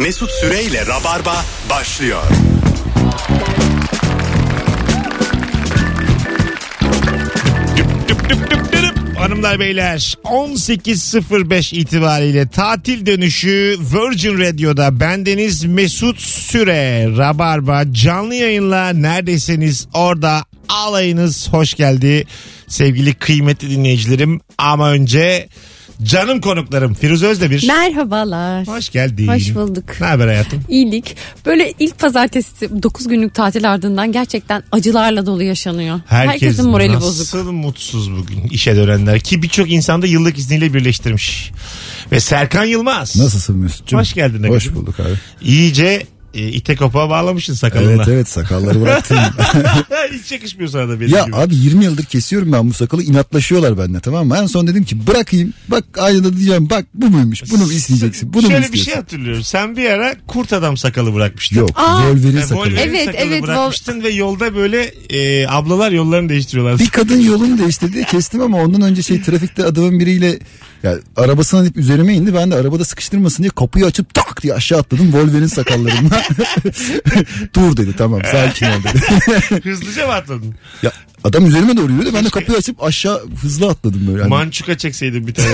Mesut Süreyle Rabarba başlıyor. Hanımlar beyler 18.05 itibariyle tatil dönüşü Virgin Radio'da. Bendeniz Mesut Süre. Rabarba canlı yayınla neredeyseniz orada alayınız. Hoş geldi sevgili kıymetli dinleyicilerim. Ama önce canım konuklarım Firuze Özdemir Merhabalar. hoş geldin. Hoş bulduk. Ne haber hayatım? İyilik. Böyle ilk pazartesi 9 günlük tatil ardından gerçekten acılarla dolu yaşanıyor. Herkesin morali nasıl bozuk. mutsuz bugün işe dönenler ki birçok insan da yıllık izniyle birleştirmiş. Ve Serkan Yılmaz. Nasılsın Mesut'cum? Hoş geldin Hoş bulduk abi. İyice e, ite kopağa bağlamışsın sakalına. Evet evet sakalları bıraktım. Hiç yakışmıyor sana da benim ya gibi. abi 20 yıldır kesiyorum ben bu sakalı inatlaşıyorlar benimle tamam mı? En son dedim ki bırakayım bak aynada diyeceğim bak bu muymuş bunu mu isteyeceksin bunu mu Şöyle bir istiyorsun? şey hatırlıyorum. Sen bir ara kurt adam sakalı bırakmıştın. Yok Aa. Wolverine sakalı. Wolverine Evet, sakalı evet, bırakmıştın ve yolda böyle e, ablalar yollarını değiştiriyorlar. Bir kadın yolunu değiştirdi kestim ama ondan önce şey trafikte adamın biriyle ya arabasına deyip üzerime indi. Ben de arabada sıkıştırmasın diye kapıyı açıp tak diye aşağı atladım Wolverine sakallarımla. Dur dedi tamam sakin ol dedi. Hızlıca mı atladın? ya adam üzerime doğru yürüdü. Ben de kapıyı açıp aşağı hızlı atladım böyle. Yani. Mançuka çekseydin bir tane.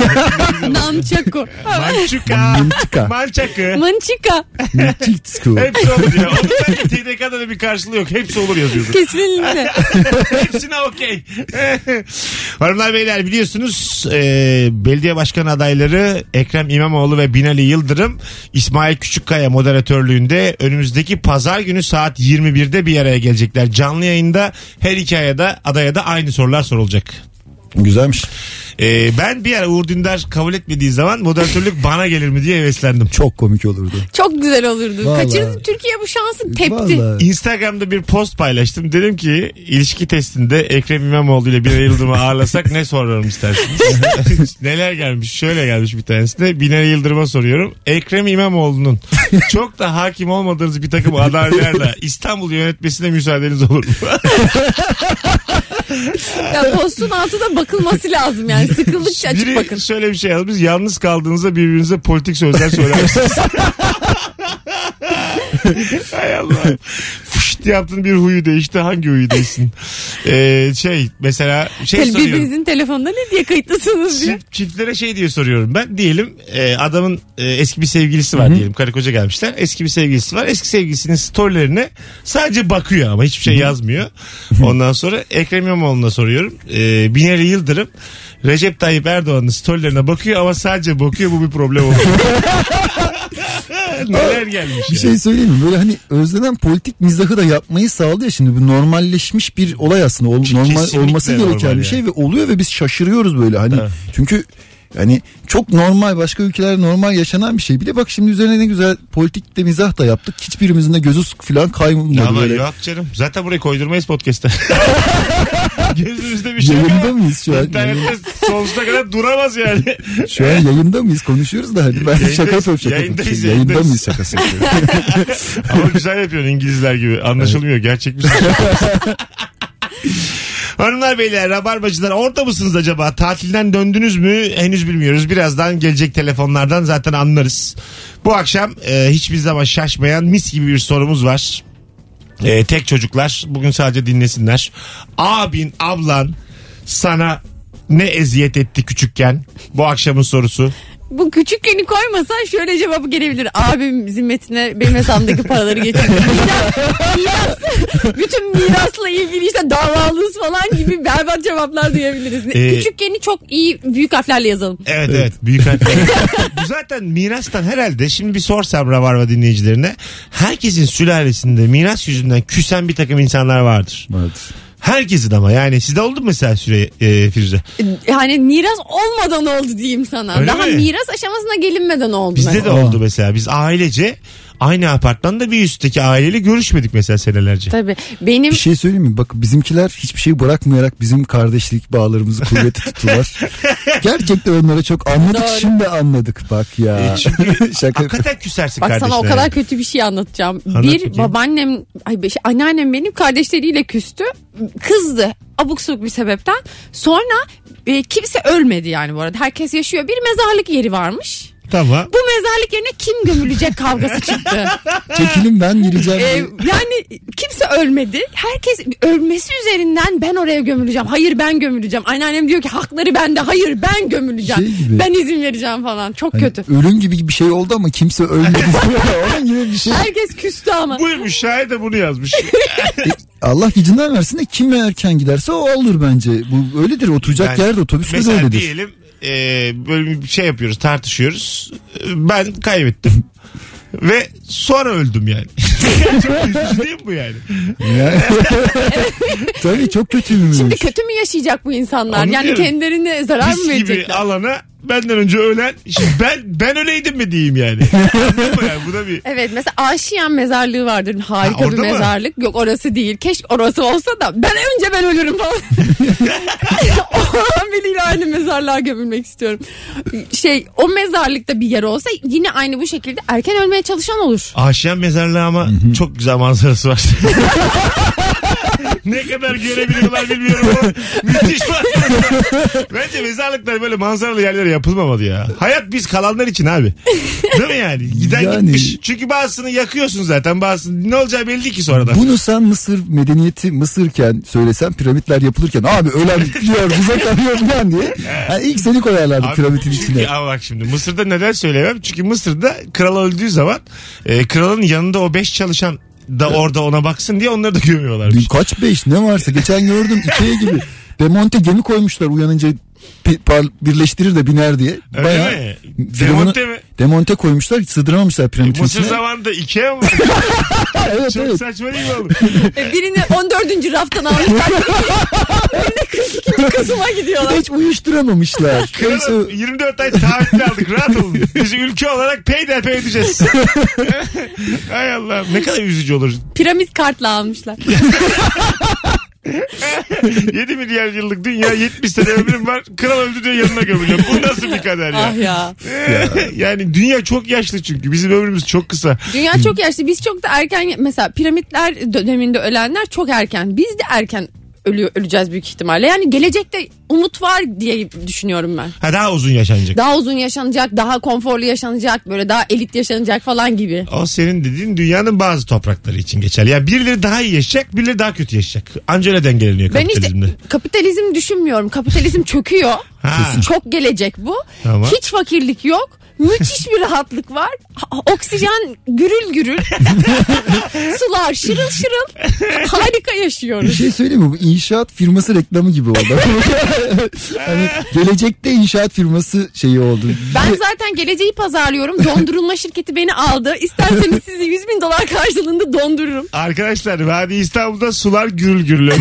Namçako. Mançuka. Mançuka. Mançakı. Mançika. Mançuka. Hepsi olur ya. Onun bence TDK'da da bir karşılığı yok. Hepsi olur yazıyordu. Kesinlikle. Hepsine okey. Hanımlar beyler biliyorsunuz e, belediye başkan adayları Ekrem İmamoğlu ve Binali Yıldırım İsmail Küçükkaya moderatörlüğünde önümüzdeki pazar günü saat 21'de bir araya gelecekler. Canlı yayında her iki ayada adaya da aynı sorular sorulacak. Güzelmiş. E, ben bir ara Uğur Dündar kabul etmediği zaman moderatörlük bana gelir mi diye heveslendim. Çok komik olurdu. Çok güzel olurdu. Vallahi. Kaçırdı Türkiye bu şansı tepti. Vallahi. Instagram'da bir post paylaştım. Dedim ki ilişki testinde Ekrem İmamoğlu ile bir Yıldırım'ı ağırlasak ne sorarım istersiniz? Neler gelmiş? Şöyle gelmiş bir tanesinde. Binali Yıldırım'a soruyorum. Ekrem İmamoğlu'nun çok da hakim olmadığınız bir takım adaylarla İstanbul yönetmesine müsaadeniz olur mu? Ya postun altına bakılması lazım yani. Sıkıldıkça açıp Biri bakın. şöyle bir şey yazmış. Yalnız kaldığınızda birbirinize politik sözler söyler misiniz? Hay Allah. Fışt yaptın bir huyu değişti. Hangi huyu değişsin? Ee, şey mesela şey Yani soruyorum. birbirinizin telefonunda ne diye kayıtlısınız diye. Çift, çiftlere şey diye soruyorum ben. Diyelim e, adamın e, eski bir sevgilisi var diyelim. Karı koca gelmişler. Eski bir sevgilisi var. Eski sevgilisinin storylerine sadece bakıyor ama hiçbir şey yazmıyor. Ondan sonra Ekrem İmamoğlu'na soruyorum. E, Binali Yıldırım Recep Tayyip Erdoğan'ın storylerine bakıyor ama sadece bakıyor. Bu bir problem oluyor. Neler gelmiş Bir ya. şey söyleyeyim mi? Böyle hani özlenen politik mizahı da yapmayı sağlıyor şimdi. Bu normalleşmiş bir olay aslında. Ol- normal Kesinlikle olması gereken normal bir şey yani. ve oluyor ve biz şaşırıyoruz böyle hani. Evet. Çünkü yani çok normal başka ülkelerde normal yaşanan bir şey. Bir de bak şimdi üzerine ne güzel politik de mizah da yaptık. Hiçbirimizin de gözü falan kaymadı Ama böyle. yok canım. Zaten burayı koydurmayız podcast'ta. Gözümüzde bir şey Yayında yok. mıyız şu an? İnternette sonsuza kadar duramaz yani. Şu an yayında mıyız? Konuşuyoruz da hadi ben Yayındayız, şaka yapıyorum şaka yayındayız, yapıyorum. Yayında mıyız şakası yapıyorum. Ama güzel yapıyorsun İngilizler gibi. Anlaşılmıyor. Gerçek misin? Hanımlar beyler rabarbacılar orada mısınız acaba? Tatilden döndünüz mü? Henüz bilmiyoruz. Birazdan gelecek telefonlardan zaten anlarız. Bu akşam e, hiçbir zaman şaşmayan mis gibi bir sorumuz var. E, tek çocuklar bugün sadece dinlesinler. Abin, ablan sana ne eziyet etti küçükken? Bu akşamın sorusu. Bu küçükkeni koymasan şöyle cevabı gelebilir. Abim zimmetine benim hesabımdaki paraları getirdi. Miras, miras, bütün mirasla ilgili işte davalıyız falan gibi berbat cevaplar duyabiliriz. Ee, Küçükkeni çok iyi büyük harflerle yazalım. Evet evet, büyük harfler. Bu zaten mirastan herhalde şimdi bir sorsam Ravarva dinleyicilerine herkesin sülalesinde miras yüzünden küsen bir takım insanlar vardır. Vardır. Herkesin ama yani sizde oldu mu mesela süre e, Firuze? Yani miras olmadan oldu diyeyim sana. Öyle Daha mi? miras aşamasına gelinmeden oldu. Bizde de oldu mesela biz ailece aynı apartmanda bir üstteki aileyle görüşmedik mesela senelerce. Tabii. Benim Bir şey söyleyeyim mi? Bak bizimkiler hiçbir şey bırakmayarak bizim kardeşlik bağlarımızı kuvvetli tuttular. Gerçekten onlara çok anladık Doğru. şimdi anladık bak ya. E çünkü Şaka. hakikaten küsersin Bak kardeşlerine. sana o kadar kötü bir şey anlatacağım. Anlat bir bakayım. babaannem, ay be- anneannem benim kardeşleriyle küstü. Kızdı abuk sabuk bir sebepten. Sonra e, kimse ölmedi yani bu arada. Herkes yaşıyor. Bir mezarlık yeri varmış. Tamam. Bu mezarlık yerine kim gömülecek kavgası çıktı. Çekilin ben gireceğim. Ee, yani kimse ölmedi. Herkes ölmesi üzerinden ben oraya gömüleceğim. Hayır ben gömüleceğim. Anneannem diyor ki hakları bende. Hayır ben gömüleceğim. Şey gibi. Ben izin vereceğim falan. Çok Hani kötü. ölüm gibi bir şey oldu ama kimse ölmedi. Onun gibi bir şey. Herkes küstü ama. Buymuş şair de bunu yazmış. Allah gecinden versin de kim erken giderse o alır bence. Bu öyledir oturacak Yani yerde otobüste de Mesela öyledir. diyelim e, böyle bir şey yapıyoruz tartışıyoruz. Ben kaybettim. Ve sonra öldüm yani. Çok üzücü değil mi bu yani? Yani- Tabii çok kötüymüş. Şimdi kötü mü yaşayacak bu insanlar? Onu yani diyorum. kendilerine zarar mı Pis gibi verecekler? alana benden önce ölen şimdi ben ben öleydim mi diyeyim yani. Anladın mı yani? Bu da bir Evet mesela Aşiyan mezarlığı vardır. Ha, Harika bir orada mı? mezarlık. Yok orası değil. Keşke orası olsa da ben önce ben ölürüm falan. o biriyle aynı mezarlığa gömülmek istiyorum. Şey o mezarlıkta bir yer olsa yine aynı bu şekilde erken ölmeye çalışan olur. Aşiyan mezarlığı ama çok güzel manzarası var. ne kadar görebiliyorlar bilmiyorum ama müthiş manzarası. Bence mezarlıklar böyle manzaralı yerlere yapılmamalı ya. Hayat biz kalanlar için abi. Değil mi yani? Giden Yani- gitmiş. Çünkü bazısını yakıyorsun zaten. Bazısını ne olacağı belli ki sonradan. Bunu sen Mısır medeniyeti Mısırken söylesen piramitler yapılırken abi ölen diyor uzak arıyor falan diye. Yani ilk seni koyarlardı Abi piramitin çünkü, içine. Ama bak şimdi Mısır'da neden söyleyemem? Çünkü Mısır'da kral öldüğü zaman e, kralın yanında o beş çalışan da orada ona baksın diye onları da gömüyorlarmış. Kaç beş ne varsa geçen gördüm Ikea gibi. Demonte gemi koymuşlar uyanınca birleştirir de biner diye. Öyle Bayağı mi? Demonte mi? Demonte koymuşlar sığdıramamışlar piramitin Mısır içine. zamanında Ikea mı? evet Çok evet. saçma değil mi oğlum? E, Birini 14. raftan almışlar. Birine 42. kısma gidiyorlar. Hiç uyuşturamamışlar. Kralım 24 ay taahhüt aldık rahat olun. Biz ülke olarak peyderpey ödeyeceğiz. Hay Allah ne kadar üzücü olur. Piramit kartla almışlar. 7 milyar yıllık dünya 70 sene ömrüm var. Kral öldü diye yanına gömülüyor. Bu nasıl bir kader ya? ah ya. yani dünya çok yaşlı çünkü. Bizim ömrümüz çok kısa. Dünya çok yaşlı. Biz çok da erken mesela piramitler döneminde ölenler çok erken. Biz de erken ölüyor, öleceğiz büyük ihtimalle. Yani gelecekte umut var diye düşünüyorum ben. Ha daha uzun yaşanacak. Daha uzun yaşanacak, daha konforlu yaşanacak, böyle daha elit yaşanacak falan gibi. O senin dediğin dünyanın bazı toprakları için geçerli. Yani birileri daha iyi yaşayacak, birileri daha kötü yaşayacak. Anca öyle dengeleniyor Ben işte kapitalizmde. kapitalizm düşünmüyorum. Kapitalizm çöküyor. Ha. Çok gelecek bu. Tamam. Hiç fakirlik yok. Müthiş bir rahatlık var. Oksijen gürül gürül. Sular şırıl şırıl. Harika bir yaşıyoruz. şey söyleyeyim mi? Bu inşaat firması reklamı gibi oldu. hani gelecekte inşaat firması şeyi oldu. Ben zaten geleceği pazarlıyorum. Dondurulma şirketi beni aldı. İsterseniz sizi 100 bin dolar karşılığında dondururum. Arkadaşlar Vadi İstanbul'da sular gürül gürül.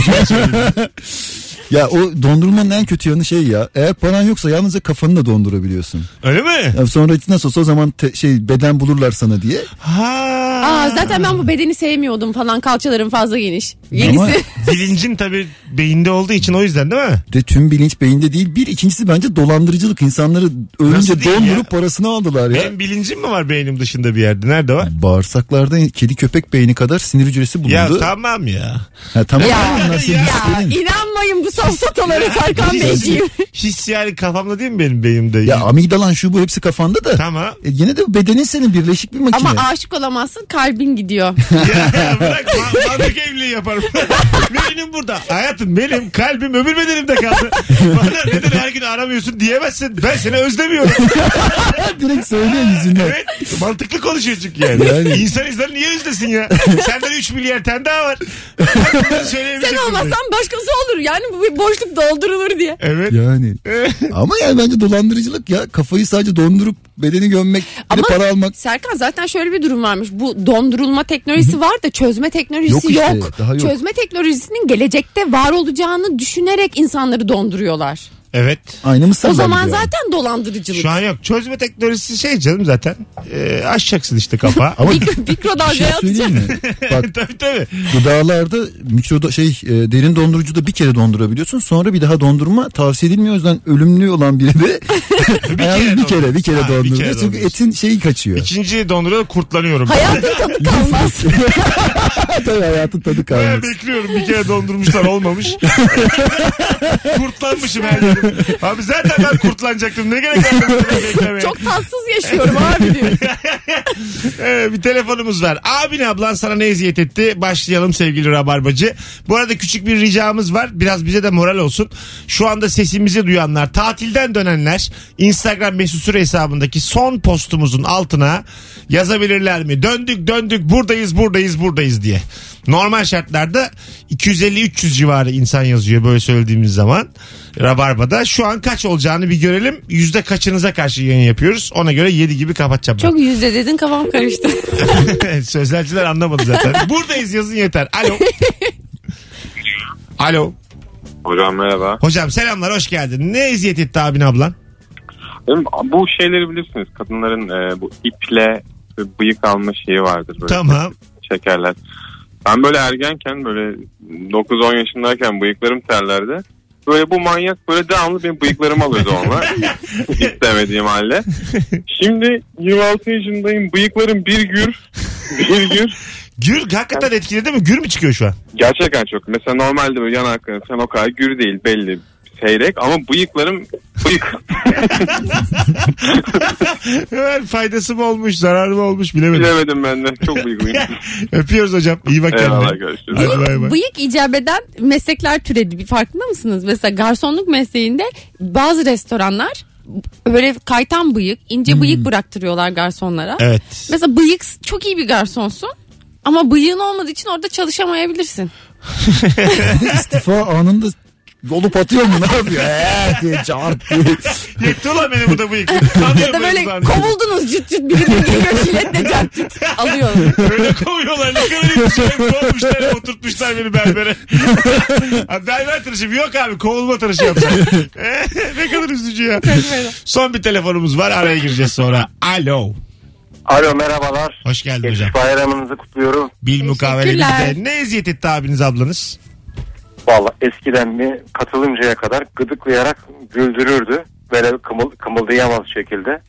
Ya o dondurmanın en kötü yanı şey ya. Eğer paran yoksa yalnızca kafanı da dondurabiliyorsun. Öyle mi? Ya sonra nasıl olsa o zaman te- şey beden bulurlar sana diye. Ha. Aa, zaten ben bu bedeni sevmiyordum falan. Kalçalarım fazla geniş. Yenisi. Ama Bilincin tabii beyinde olduğu için o yüzden değil mi? de tüm bilinç beyinde değil. Bir ikincisi bence dolandırıcılık. İnsanları ölünce dondurup ya? parasını aldılar ya. Benim bilincim mi var beynim dışında bir yerde? Nerede var? Bağırsaklarda kedi köpek beyni kadar sinir hücresi bulundu. Ya tamam ya. Ha, tamam Ya, senin ya hislerin. inanmayın bu safsatalara Serkan Beyciğim. His yani kafamda değil mi benim beynimde? Ya amigdalan şu bu hepsi kafanda da. Tamam. E, yine de bedenin senin birleşik bir makine. Ama aşık olamazsın kalbin gidiyor. ya bırak ma- mantık evliliği yaparım. Beynim burada. Hayatım benim kalbim öbür bedenimde kaldı. Bana neden her gün aramıyorsun diyemezsin. Ben seni özlemiyorum. Direkt söylüyor yüzünden. Evet. Mantıklı konuşuyor çünkü yani. Yani. İnsan izler niye özlesin ya? Senden 3 milyar tane daha var. Sen miyim? olmasan başkası olur. Yani bu bir boşluk doldurulur diye. Evet. Yani. Ama yani bence dolandırıcılık ya. Kafayı sadece dondurup bedeni gömmek Ama para almak. Serkan zaten şöyle bir durum varmış. Bu dondurulma teknolojisi var da çözme teknolojisi Yok yok. işte, daha yok. Çözme teknolojisinin gelecekte var olacağını düşünerek insanları donduruyorlar. Evet. Aynı mısır O zaman gibi yani. zaten dolandırıcılık. Şu an yok. Çözme teknolojisi şey canım zaten. Ee, açacaksın işte kapağı. Ama Mikro, bir şey mikrodalgaya söyleyeyim atacak. mi? Bak tabii tabii. gıdalarda mikro şey e, derin dondurucuda bir kere dondurabiliyorsun. Sonra bir daha dondurma tavsiye edilmiyor. O yüzden ölümlü olan biri de Bir hayatı bir kere bir kere Ha, bir kere Çünkü dondurursun. etin şeyi kaçıyor. İkinci donduruda kurtlanıyorum. Hayatın tadı kalmaz. Tabii hayatın tadı Ben kalmaz. bekliyorum bir kere dondurmuşlar olmamış. Kurtlanmışım her yerim. Abi zaten ben kurtulanacaktım. Ne gerek var beklemeye? Çok tatsız yaşıyorum abi diyor. Ee, bir telefonumuz var. Abin ablan sana ne eziyet etti? Başlayalım sevgili Rabarbacı. Bu arada küçük bir ricamız var. Biraz bize de moral olsun. Şu anda sesimizi duyanlar, tatilden dönenler Instagram mesut süre hesabındaki son postumuzun altına yazabilirler mi? Döndük döndük buradayız buradayız buradayız diye. Normal şartlarda 250-300 civarı insan yazıyor böyle söylediğimiz zaman. Rabarba'da şu an kaç olacağını bir görelim. Yüzde kaçınıza karşı yayın yapıyoruz. Ona göre 7 gibi kapatacağım. ben. Çok yüzde dedin kafam karıştı. Sözlerciler anlamadı zaten. Buradayız yazın yeter. Alo. Alo. Hocam merhaba. Hocam selamlar hoş geldin. Ne eziyet etti abin ablan? Benim bu şeyleri bilirsiniz. Kadınların e, bu iple bıyık alma şeyi vardır. Böyle Tamam. Çekerler. Ben böyle ergenken böyle 9-10 yaşındayken bıyıklarım terlerdi. Böyle bu manyak böyle devamlı benim bıyıklarımı alıyordu onlar. İstemediğim halde. Şimdi 26 yaşındayım. Bıyıklarım bir gür. Bir gür. Gür hakikaten etkiledi mi? Gür mü çıkıyor şu an? Gerçekten çok. Mesela normalde böyle yanaklarım sen o kadar gür değil belli seyrek ama bıyıklarım bıyık. Evet, faydası mı olmuş zararı mı olmuş bilemedim. Bilemedim ben de. Çok bıyıklıyım. Öpüyoruz hocam. İyi bak Eyvallah kendine. görüşürüz. Hadi bay bay. Bıyık icap eden meslekler türedi. Bir farkında mısınız? Mesela garsonluk mesleğinde bazı restoranlar böyle kaytan bıyık, ince bıyık bıraktırıyorlar garsonlara. Evet. Mesela bıyık çok iyi bir garsonsun. Ama bıyığın olmadığı için orada çalışamayabilirsin. İstifa anında olup atıyor mu ne yapıyor? Eee diye çağırt diye. Yetti ulan benim bu da bıyık. Ya da böyle kovuldunuz cüt cüt birinin geliyor jiletle cart cüt alıyor. Öyle kovuyorlar. Ne kadar üzücü. Kovmuşlar oturtmuşlar beni berbere. Abi Berber tıraşı yok abi. Kovulma tıraşı yapacak. ne kadar üzücü ya. Son bir telefonumuz var. Araya gireceğiz sonra. Alo. Alo merhabalar. Hoş geldin hocam. Geçmiş bayramınızı kutluyorum. Bil mukavele Teşekkürler. bizde. Ne eziyet etti abiniz ablanız? Valla eskiden bir katılıncaya kadar gıdıklayarak güldürürdü. Böyle kımıl, kımıldayamaz şekilde.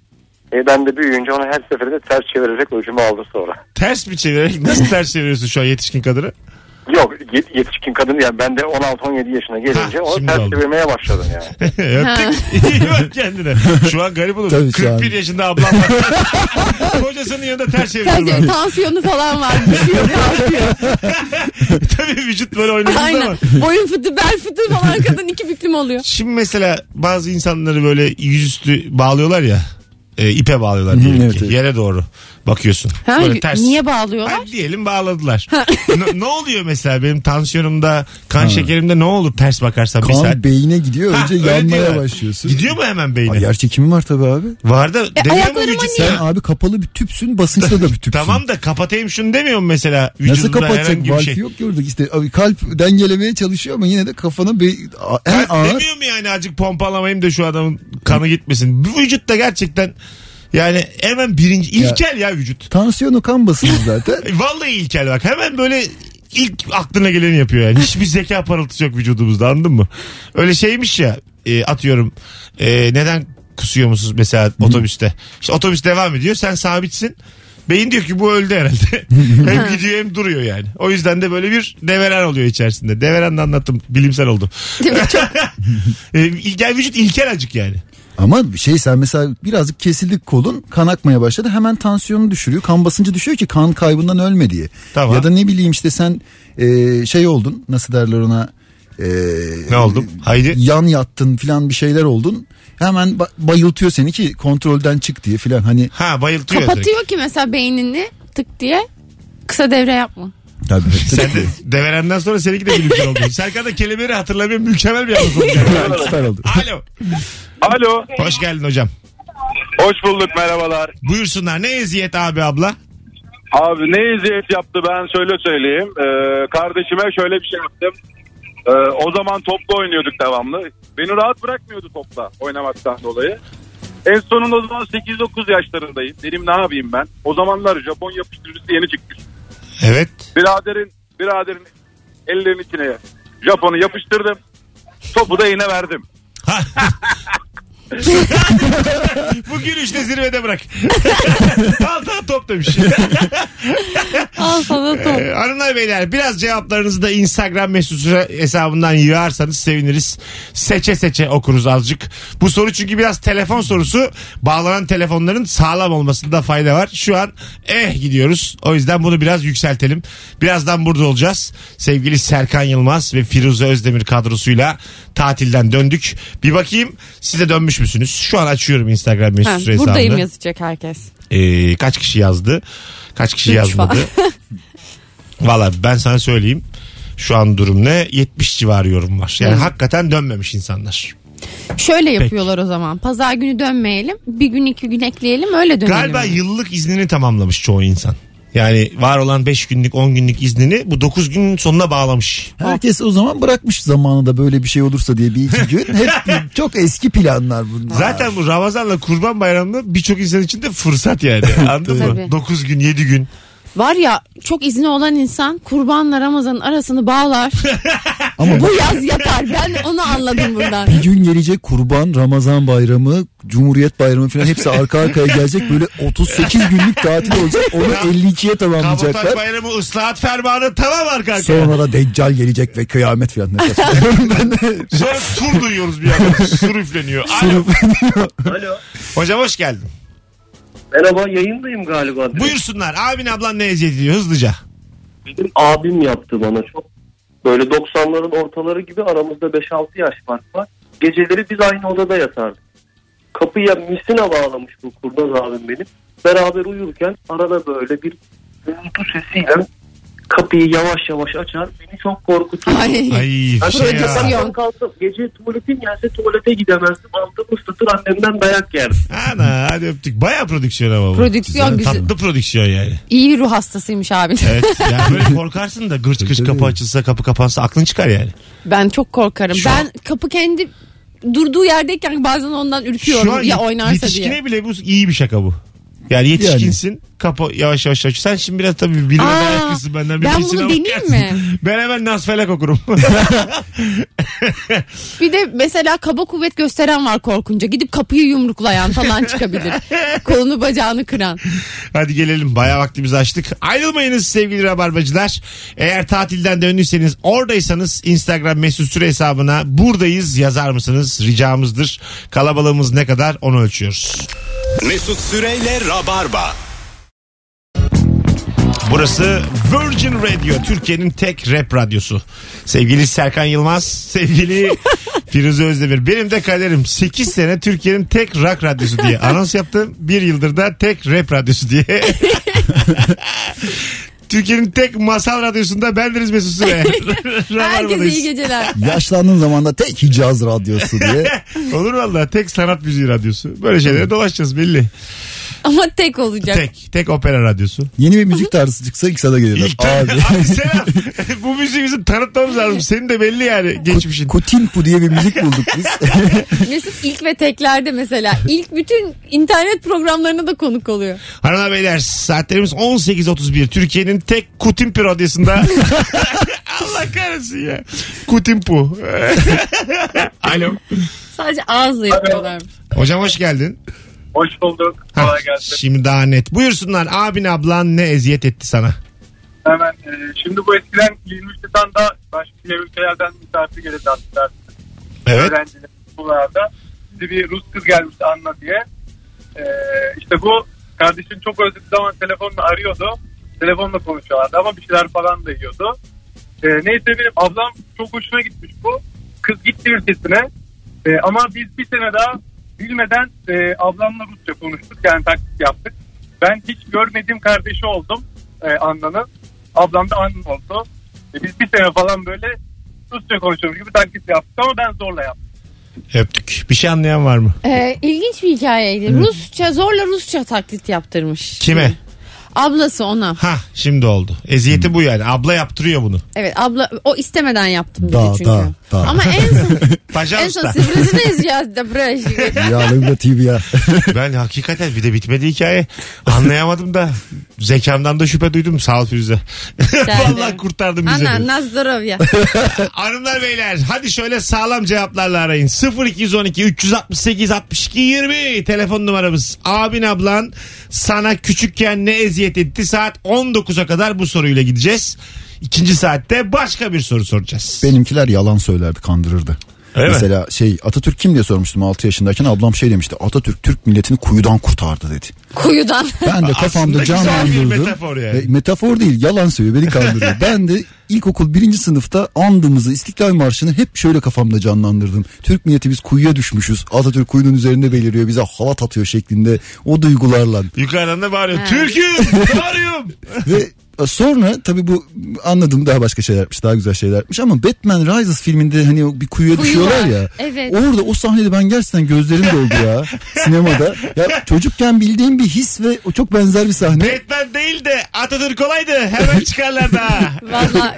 E ben de büyüyünce onu her seferinde ters çevirerek öcümü aldı sonra. Ters mi çevirerek? Nasıl ters çeviriyorsun şu an yetişkin kadını? Yok yet- yetişkin kadın yani ben de 16-17 yaşına gelince Ha, onu ters çevirmeye başladım yani. Öptük. İyi bak kendine. Şu an garip olur. Tabii şu an. 41 yaşında ablam var. Kocasının yanında ters abi. tansiyonu falan var. Düşüyor kalkıyor. Tabii vücut böyle Aynen. ama. Boyun fıtı bel fıtı falan kadın iki büklüm oluyor. Şimdi mesela bazı insanları böyle yüzüstü bağlıyorlar ya. E, ipe bağlıyorlar diyelim evet, ki. evet. Yere doğru bakıyorsun. Ha, Böyle ters. Niye bağlıyorlar? Ay, diyelim bağladılar. ne, ne oluyor mesela benim tansiyonumda kan şekerimde ne olur ters bakarsam bir saat. Kan beyine gidiyor Ha, önce öyle yanmaya diyorlar. başlıyorsun. Gidiyor mu hemen beyne? Ay, yer çekimi var tabii abi. Var da demiyor mu ayaklarıma vücut niye- Sen ya? abi kapalı bir tüpsün basınçta da bir tüpsün. Tamam da kapatayım şunu demiyor mu mesela? Nasıl Vücudunda kapatacak? herhangi bir Valf şey. yok orada. İşte abi kalp dengelemeye çalışıyor ama yine de kafana be, en Ben ağır. demiyor mu yani azıcık pompalamayayım da şu adamın kanı gitmesin. Bu vücutta gerçekten yani hemen birinci ilkel ya, vücut. Tansiyonu kan basıncı zaten. Vallahi ilkel bak hemen böyle ilk aklına geleni yapıyor yani. Hiçbir zeka parıltısı yok vücudumuzda anladın mı? Öyle şeymiş ya e, atıyorum e, neden kusuyor musunuz mesela otobüste? İşte otobüs devam ediyor sen sabitsin. Beyin diyor ki bu öldü herhalde. hem gidiyor hem duruyor yani. O yüzden de böyle bir deveren oluyor içerisinde. Deveren de anlattım. Bilimsel oldu. Değil mi? Çok E, ilkel vücut ilkel acık yani. Ama bir şey sen mesela birazcık kesildi kolun kan akmaya başladı hemen tansiyonu düşürüyor kan basıncı düşüyor ki kan kaybından ölme diye. Tamam. Ya da ne bileyim işte sen e, şey oldun nasıl derler ona e, Ne oldum? Haydi. yan yattın filan bir şeyler oldun hemen ba- bayıltıyor seni ki kontrolden çık diye filan hani Ha bayıltıyor. direkt. kapatıyor ki mesela beynini tık diye kısa devre yapma. tabii, Sen de deverenden sonra seninki de bilimsel oldu. Serkan da kelimeleri hatırlamıyor. Mükemmel bir yani. süper oldu. Alo. Alo. Hoş geldin hocam. Hoş bulduk merhabalar. Buyursunlar. Ne eziyet abi abla? Abi ne eziyet yaptı ben şöyle söyleyeyim. Ee, kardeşime şöyle bir şey yaptım. Ee, o zaman topla oynuyorduk devamlı. Beni rahat bırakmıyordu topla oynamaktan dolayı. En sonunda o zaman 8-9 yaşlarındayım. Dedim ne yapayım ben? O zamanlar Japon yapıştırıcısı yeni çıkmış. Evet. Biraderin, biraderin ellerinin içine Japon'u yapıştırdım. Topu da yine verdim. Bu gülüşle zirvede bırak. Al daha top demiş. Al sana top. Ee, hanımlar beyler biraz cevaplarınızı da Instagram mesut süre hesabından yığarsanız seviniriz. Seçe seçe okuruz azıcık. Bu soru çünkü biraz telefon sorusu. Bağlanan telefonların sağlam olmasında fayda var. Şu an eh gidiyoruz. O yüzden bunu biraz yükseltelim. Birazdan burada olacağız. Sevgili Serkan Yılmaz ve Firuze Özdemir kadrosuyla tatilden döndük. Bir bakayım size dönmüş müsünüz? Şu an açıyorum Instagram mesut Ha, hesabını. buradayım yazacak herkes. Ee, kaç kişi yazdı? Kaç kişi Üç yazmadı? Valla ben sana söyleyeyim. Şu an durum ne? 70 civarı yorum var. Yani Hı. hakikaten dönmemiş insanlar. Şöyle yapıyorlar o zaman. Pazar günü dönmeyelim. Bir gün iki gün ekleyelim öyle dönelim. Galiba yıllık iznini tamamlamış çoğu insan. Yani var olan 5 günlük 10 günlük iznini bu 9 günün sonuna bağlamış. Herkes o zaman bırakmış zamanında böyle bir şey olursa diye bir iki gün. Hep çok eski planlar bunlar. Zaten bu Ramazan'la Kurban Bayramı birçok insan için de fırsat yani. Anladın mı? Tabii. 9 gün 7 gün. Var ya çok izni olan insan kurbanla Ramazan'ın arasını bağlar. Ama Bu yaz yatar. Ben onu anladım buradan. bir gün gelecek kurban, Ramazan bayramı, Cumhuriyet bayramı falan hepsi arka arkaya gelecek. Böyle 38 günlük tatil olacak. Onu 52'ye Kabotaj tamamlayacaklar. Bayramı ıslahat fermanı tamam arka arkaya. Sonra da Deccal gelecek ve kıyamet falan. Ben de. Sonra tur duyuyoruz bir yandan. Sur üfleniyor. Alo. Alo. Hocam hoş geldin. Merhaba yayındayım galiba. Buyursunlar. Abin ablan ne eziyet ediyor hızlıca. Benim abim yaptı bana çok. Böyle 90'ların ortaları gibi aramızda 5-6 yaş fark var. Geceleri biz aynı odada yatardık. Kapıya misina bağlamış bu kurnaz abim benim. Beraber uyurken arada böyle bir gürültü sesiyle kapıyı yavaş yavaş açar. Beni çok korkuturdu. Ay. Ay Ben şey ya. kalkıp gece tuvaletim gelse tuvalete gidemezdim. Altımı ıslatır annemden dayak yerdim. Ana hadi öptük. Baya prodüksiyon ama bu. Prodüksiyon güzel. Tatlı prodüksiyon yani. İyi ruh hastasıymış abin. Evet. Yani böyle korkarsın da gırç gırç kapı açılsa kapı kapansa aklın çıkar yani. Ben çok korkarım. Şu ben kapı kendi durduğu yerdeyken bazen ondan ürküyorum ya oynarsa yetişkine diye. bile bu iyi bir şaka bu. Yani yetişkinsin kapı yavaş yavaş aç. Sen şimdi biraz tabii bilime Aa, meraklısın benden. Bir ben bunu deneyeyim mi? Ben hemen nasfelek okurum. Bir de mesela kaba kuvvet gösteren var korkunca. Gidip kapıyı yumruklayan falan çıkabilir. Kolunu bacağını kıran. Hadi gelelim. Bayağı vaktimizi açtık. Ayrılmayınız sevgili rabarbacılar. Eğer tatilden döndüyseniz oradaysanız Instagram mesut süre hesabına buradayız yazar mısınız? Ricamızdır. Kalabalığımız ne kadar onu ölçüyoruz. Mesut Süreyle Rabarba. Burası Virgin Radio Türkiye'nin tek rap radyosu. Sevgili Serkan Yılmaz, sevgili Firuze Özdemir. Benim de kaderim 8 sene Türkiye'nin tek rock radyosu diye anons yaptım. Bir yıldır da tek rap radyosu diye. Türkiye'nin tek masal radyosunda bendeniz Mesut Süre. Herkese iyi geceler. Yaşlandığın zaman da tek Hicaz radyosu diye. Olur valla tek sanat müziği radyosu. Böyle şeylere dolaşacağız belli. Ama tek olacak. Tek, tek opera radyosu. Yeni bir müzik tarzı çıksa ilk sana gelirler. İlk Abi. Abi selam. Bu müziği bizim tanıtmamız lazım. Senin de belli yani geçmişin. Kutimpu diye bir müzik bulduk biz. Mesut ilk ve teklerde mesela. ilk bütün internet programlarına da konuk oluyor. Hanımlar beyler saatlerimiz 18.31. Türkiye'nin tek Kutimpi radyosunda. Allah kahretsin ya. Kutimpu. Alo. Sadece ağızla yapıyorlar. Hocam hoş geldin. Hoş bulduk. Hah, Kolay gelsin. Şimdi daha net. Buyursunlar abin ablan ne eziyet etti sana? Hemen e, şimdi bu eskiden 23 Nisan'da başka ülkelerden misafir gelirdi aslında. Evet. Öğrenciler buralarda. Bize bir Rus kız gelmişti Anna diye. E, işte bu kardeşim çok özlediği zaman telefonla arıyordu. Telefonla konuşuyorlardı ama bir şeyler falan da yiyordu. E, neyse benim ablam çok hoşuna gitmiş bu. Kız gitti ülkesine. E, ama biz bir sene daha bilmeden e, ablamla Rusça konuştuk. Yani taklit yaptık. Ben hiç görmediğim kardeşi oldum e, Anna'nın. Ablam da Anna oldu. E, biz bir sene falan böyle Rusça konuşuyormuş gibi taklit yaptık ama ben zorla yaptım. Öptük. Bir şey anlayan var mı? Ee, ilginç bir hikayeydi. Rusça zorla Rusça taklit yaptırmış. Kime? Ablası ona. Ha şimdi oldu. Eziyeti bu yani. Abla yaptırıyor bunu. Evet abla o istemeden yaptım dedi Da, çünkü. da, da. Ama en son en son usta. Sivrisin'iz ya da bre. ya Lübna TV ya. Ben hakikaten bir de bitmedi hikaye. Anlayamadım da. Zekamdan da şüphe duydum. Sağ ol Firuze. Vallahi kurtardın bizi. Ana Nazdarovya. Hanımlar beyler hadi şöyle sağlam cevaplarla arayın. 0212 368 62 20 telefon numaramız. Abin ablan sana küçükken ne eziyet eziyet etti? Saat 19'a kadar bu soruyla gideceğiz. İkinci saatte başka bir soru soracağız. Benimkiler yalan söylerdi kandırırdı. Mi? Mesela şey Atatürk kim diye sormuştum 6 yaşındayken ablam şey demişti Atatürk Türk milletini kuyudan kurtardı dedi. Kuyudan. Ben de kafamda canlandırdım. metafor yani. E, metafor değil yalan söylüyor beni kandırıyor. ben de ilkokul birinci sınıfta andığımızı İstiklal Marşı'nı hep şöyle kafamda canlandırdım. Türk milleti biz kuyuya düşmüşüz. Atatürk kuyunun üzerinde beliriyor bize halat atıyor şeklinde o duygularla. Yukarıdan da bağırıyor. Türk'üm! Bağırıyorum! Ve sonra tabii bu anladım daha başka şeyler yapmış daha güzel şeyler yapmış ama Batman Rises filminde hani bir kuyuya Kuyu düşüyorlar ya. Evet. Orada o sahnede ben gerçekten gözlerim doldu ya sinemada. Ya çocukken bildiğim bir his ve o çok benzer bir sahne. Batman değil de Atatürk olaydı. Hemen çıkarlardı ha. Valla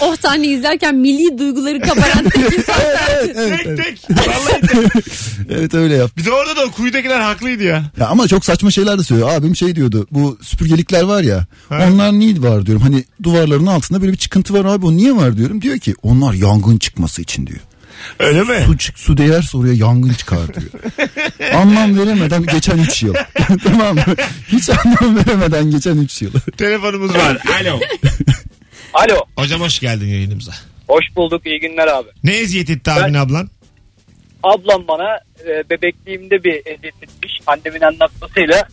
o sahneyi izlerken milli duyguları kabaran tek insan. Evet, tek evet. tek. Vallahi tek. evet öyle yap. Bir de orada da o kuyudakiler haklıydı ya. Ya ama çok saçma şeyler de söylüyor. Abim şey diyordu. Bu süpürgelikler var ya. Ha. Onlar niye var diyorum. Hani duvarların altında böyle bir çıkıntı var abi o niye var diyorum. Diyor ki onlar yangın çıkması için diyor. Öyle mi? Su, çık, su değerse oraya yangın çıkar diyor. anlam veremeden geçen 3 yıl. tamam mı? Hiç anlam veremeden geçen 3 yıl. Telefonumuz var. Alo. Alo. Hocam hoş geldin yayınımıza. Hoş bulduk. iyi günler abi. Ne eziyet etti abin ablan? Ablam bana e, bebekliğimde bir eziyet etmiş. Annemin anlatmasıyla.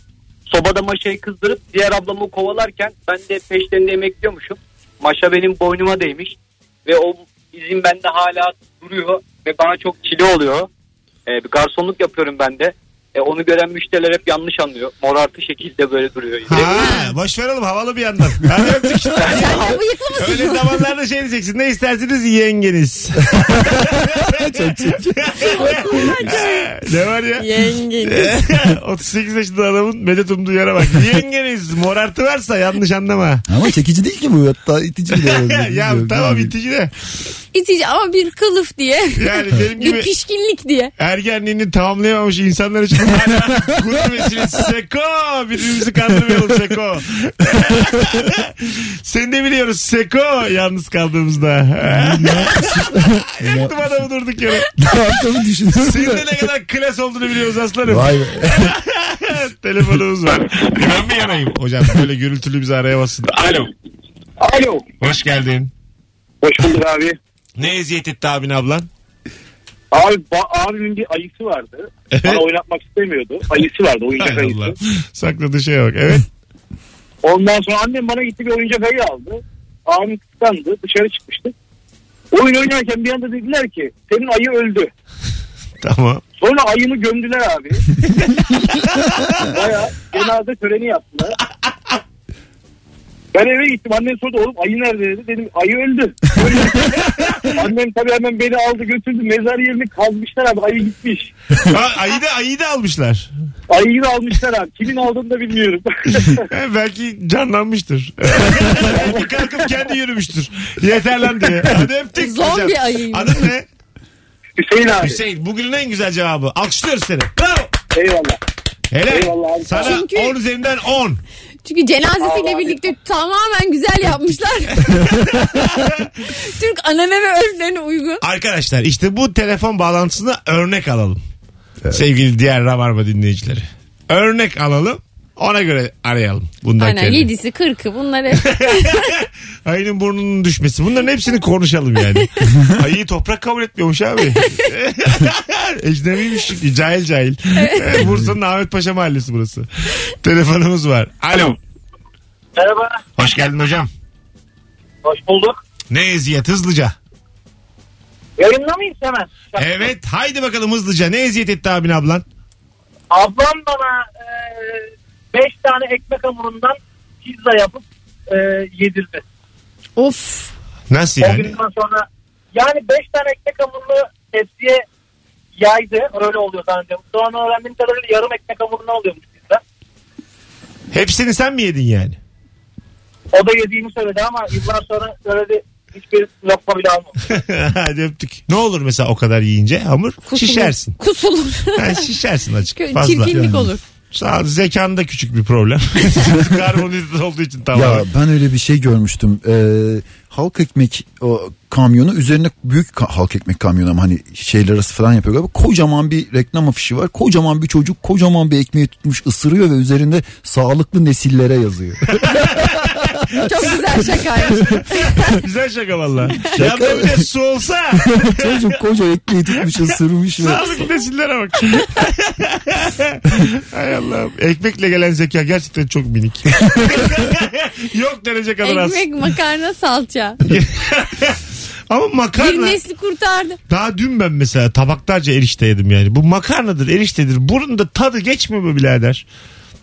Sobada maşayı kızdırıp diğer ablamı kovalarken ben de peşlerinde emekliyormuşum. Maşa benim boynuma değmiş. Ve o izin bende hala duruyor. Ve bana çok çile oluyor. E, bir garsonluk yapıyorum ben de. E, onu gören müşteriler hep yanlış anlıyor. Morartı şekilde böyle duruyor. Ha, boş ver oğlum havalı bir yandan. Hadi öptük. Sen de bıyıklı mısın? Öyle zamanlarda şey diyeceksin. Ne isterseniz yengeniz. ne var ya? Yengeniz. 38 yaşında adamın medet umduğu yere bak. Yengeniz morartı varsa yanlış anlama. Ama çekici değil ki bu. Hatta itici bile. ya tamam itici de. İtici ama bir kılıf diye. Yani benim bir gibi pişkinlik diye. ergenliğini tamamlayamamış insanlar için hala vesile Seko birbirimizi kandırmayalım Seko. Seni de biliyoruz Seko yalnız kaldığımızda. Yaktım adamı durduk yere. ne yaptığımı düşünüyorum Senin da. de ne kadar klas olduğunu biliyoruz aslanım. Vay be. Telefonumuz var. Ben mi yanayım? Hocam böyle gürültülü bizi arayamazsın. Alo. Alo. Hoş geldin. Hoş bulduk abi. Ne eziyet etti abin ablan? Abi ba- abimin bir ayısı vardı. Evet. Bana oynatmak istemiyordu. Ayısı vardı oyuncak Hay ayısı. Allah. Sakladığı şeye bak. Evet. Ondan sonra annem bana gitti bir oyuncak ayı aldı. Abim kıskandı dışarı çıkmıştık. Oyun oynarken bir anda dediler ki senin ayı öldü. Tamam. Sonra ayımı gömdüler abi. Baya cenaze töreni yaptılar. Ben eve gittim annem sordu oğlum ayı nerede dedi. Dedim ayı öldü. annem tabii hemen beni aldı götürdü. Mezar yerini kazmışlar abi ayı gitmiş. Ha, ayı da ayı da almışlar. Ayıyı da almışlar abi. Kimin aldığını da bilmiyorum. He, belki canlanmıştır. belki kalkıp kendi yürümüştür. Yeter lan diye. Hadi öptük. Zombi ayıymış. Adın ne? Hüseyin abi. Hüseyin. Bugünün en güzel cevabı. Alkışlıyoruz seni. Bravo. Eyvallah. Helal. Eyvallah abi. Sana Çünkü- 10 üzerinden 10. Çünkü cenazesiyle Allah birlikte tamamen güzel yapmışlar. Türk anane ve örflerine uygun. Arkadaşlar işte bu telefon bağlantısına örnek alalım. Sevgili diğer Rabarba dinleyicileri. Örnek alalım. Ona göre arayalım. Bundan Aynen kendine. yedisi kırkı bunları. Ayının burnunun düşmesi. Bunların hepsini konuşalım yani. Ayıyı toprak kabul etmiyormuş abi. Ecnebiymiş çünkü cahil cahil. Bursa'nın Ahmet Paşa mahallesi burası. Telefonumuz var. Alo. Merhaba. Hoş geldin hocam. Hoş bulduk. Ne eziyet hızlıca. Yayınla mıyız hemen? Evet haydi bakalım hızlıca. Ne eziyet etti abin ablan? Ablam bana 5 tane ekmek hamurundan pizza yapıp e, yedirdi. of. Nasıl O yani? günden sonra yani 5 tane ekmek hamurunu tepsiye yaydı. Öyle oluyor zannediyorum. Sonra öğrendiğim kadarıyla yarım ekmek hamurunu alıyormuş pizza. Hepsini sen mi yedin yani? O da yediğini söyledi ama yıllar sonra söyledi hiçbir lokma bile almamış. Hadi öptük. Ne olur mesela o kadar yiyince hamur Kusulur. şişersin. Kusulur. Ha, şişersin açık fazla. Çirkinlik olur. Sağ zekanda küçük bir problem. Karbonhidrat olduğu için tamam. Ya ben öyle bir şey görmüştüm. Ee, halk ekmek o kamyonu üzerine büyük ka- halk ekmek kamyonu ama hani şeyler arası falan yapıyor galiba. Kocaman bir reklam afişi var. Kocaman bir çocuk kocaman bir ekmeği tutmuş ısırıyor ve üzerinde sağlıklı nesillere yazıyor. Çok güzel şakaymış. Güzel şaka valla. Yanında bir de su olsa. çocuk koca ekmeği tutmuş ısırmış ve Sağlıklı nesillere bak. Hay Allah'ım. Ekmekle gelen zeka gerçekten çok minik. Yok derece kadar az. Ekmek, makarna, salça. Ama Bir makarna. nesli kurtardı. Daha dün ben mesela tabaklarca erişte yedim yani. Bu makarnadır eriştedir. Bunun da tadı geçmiyor mu birader?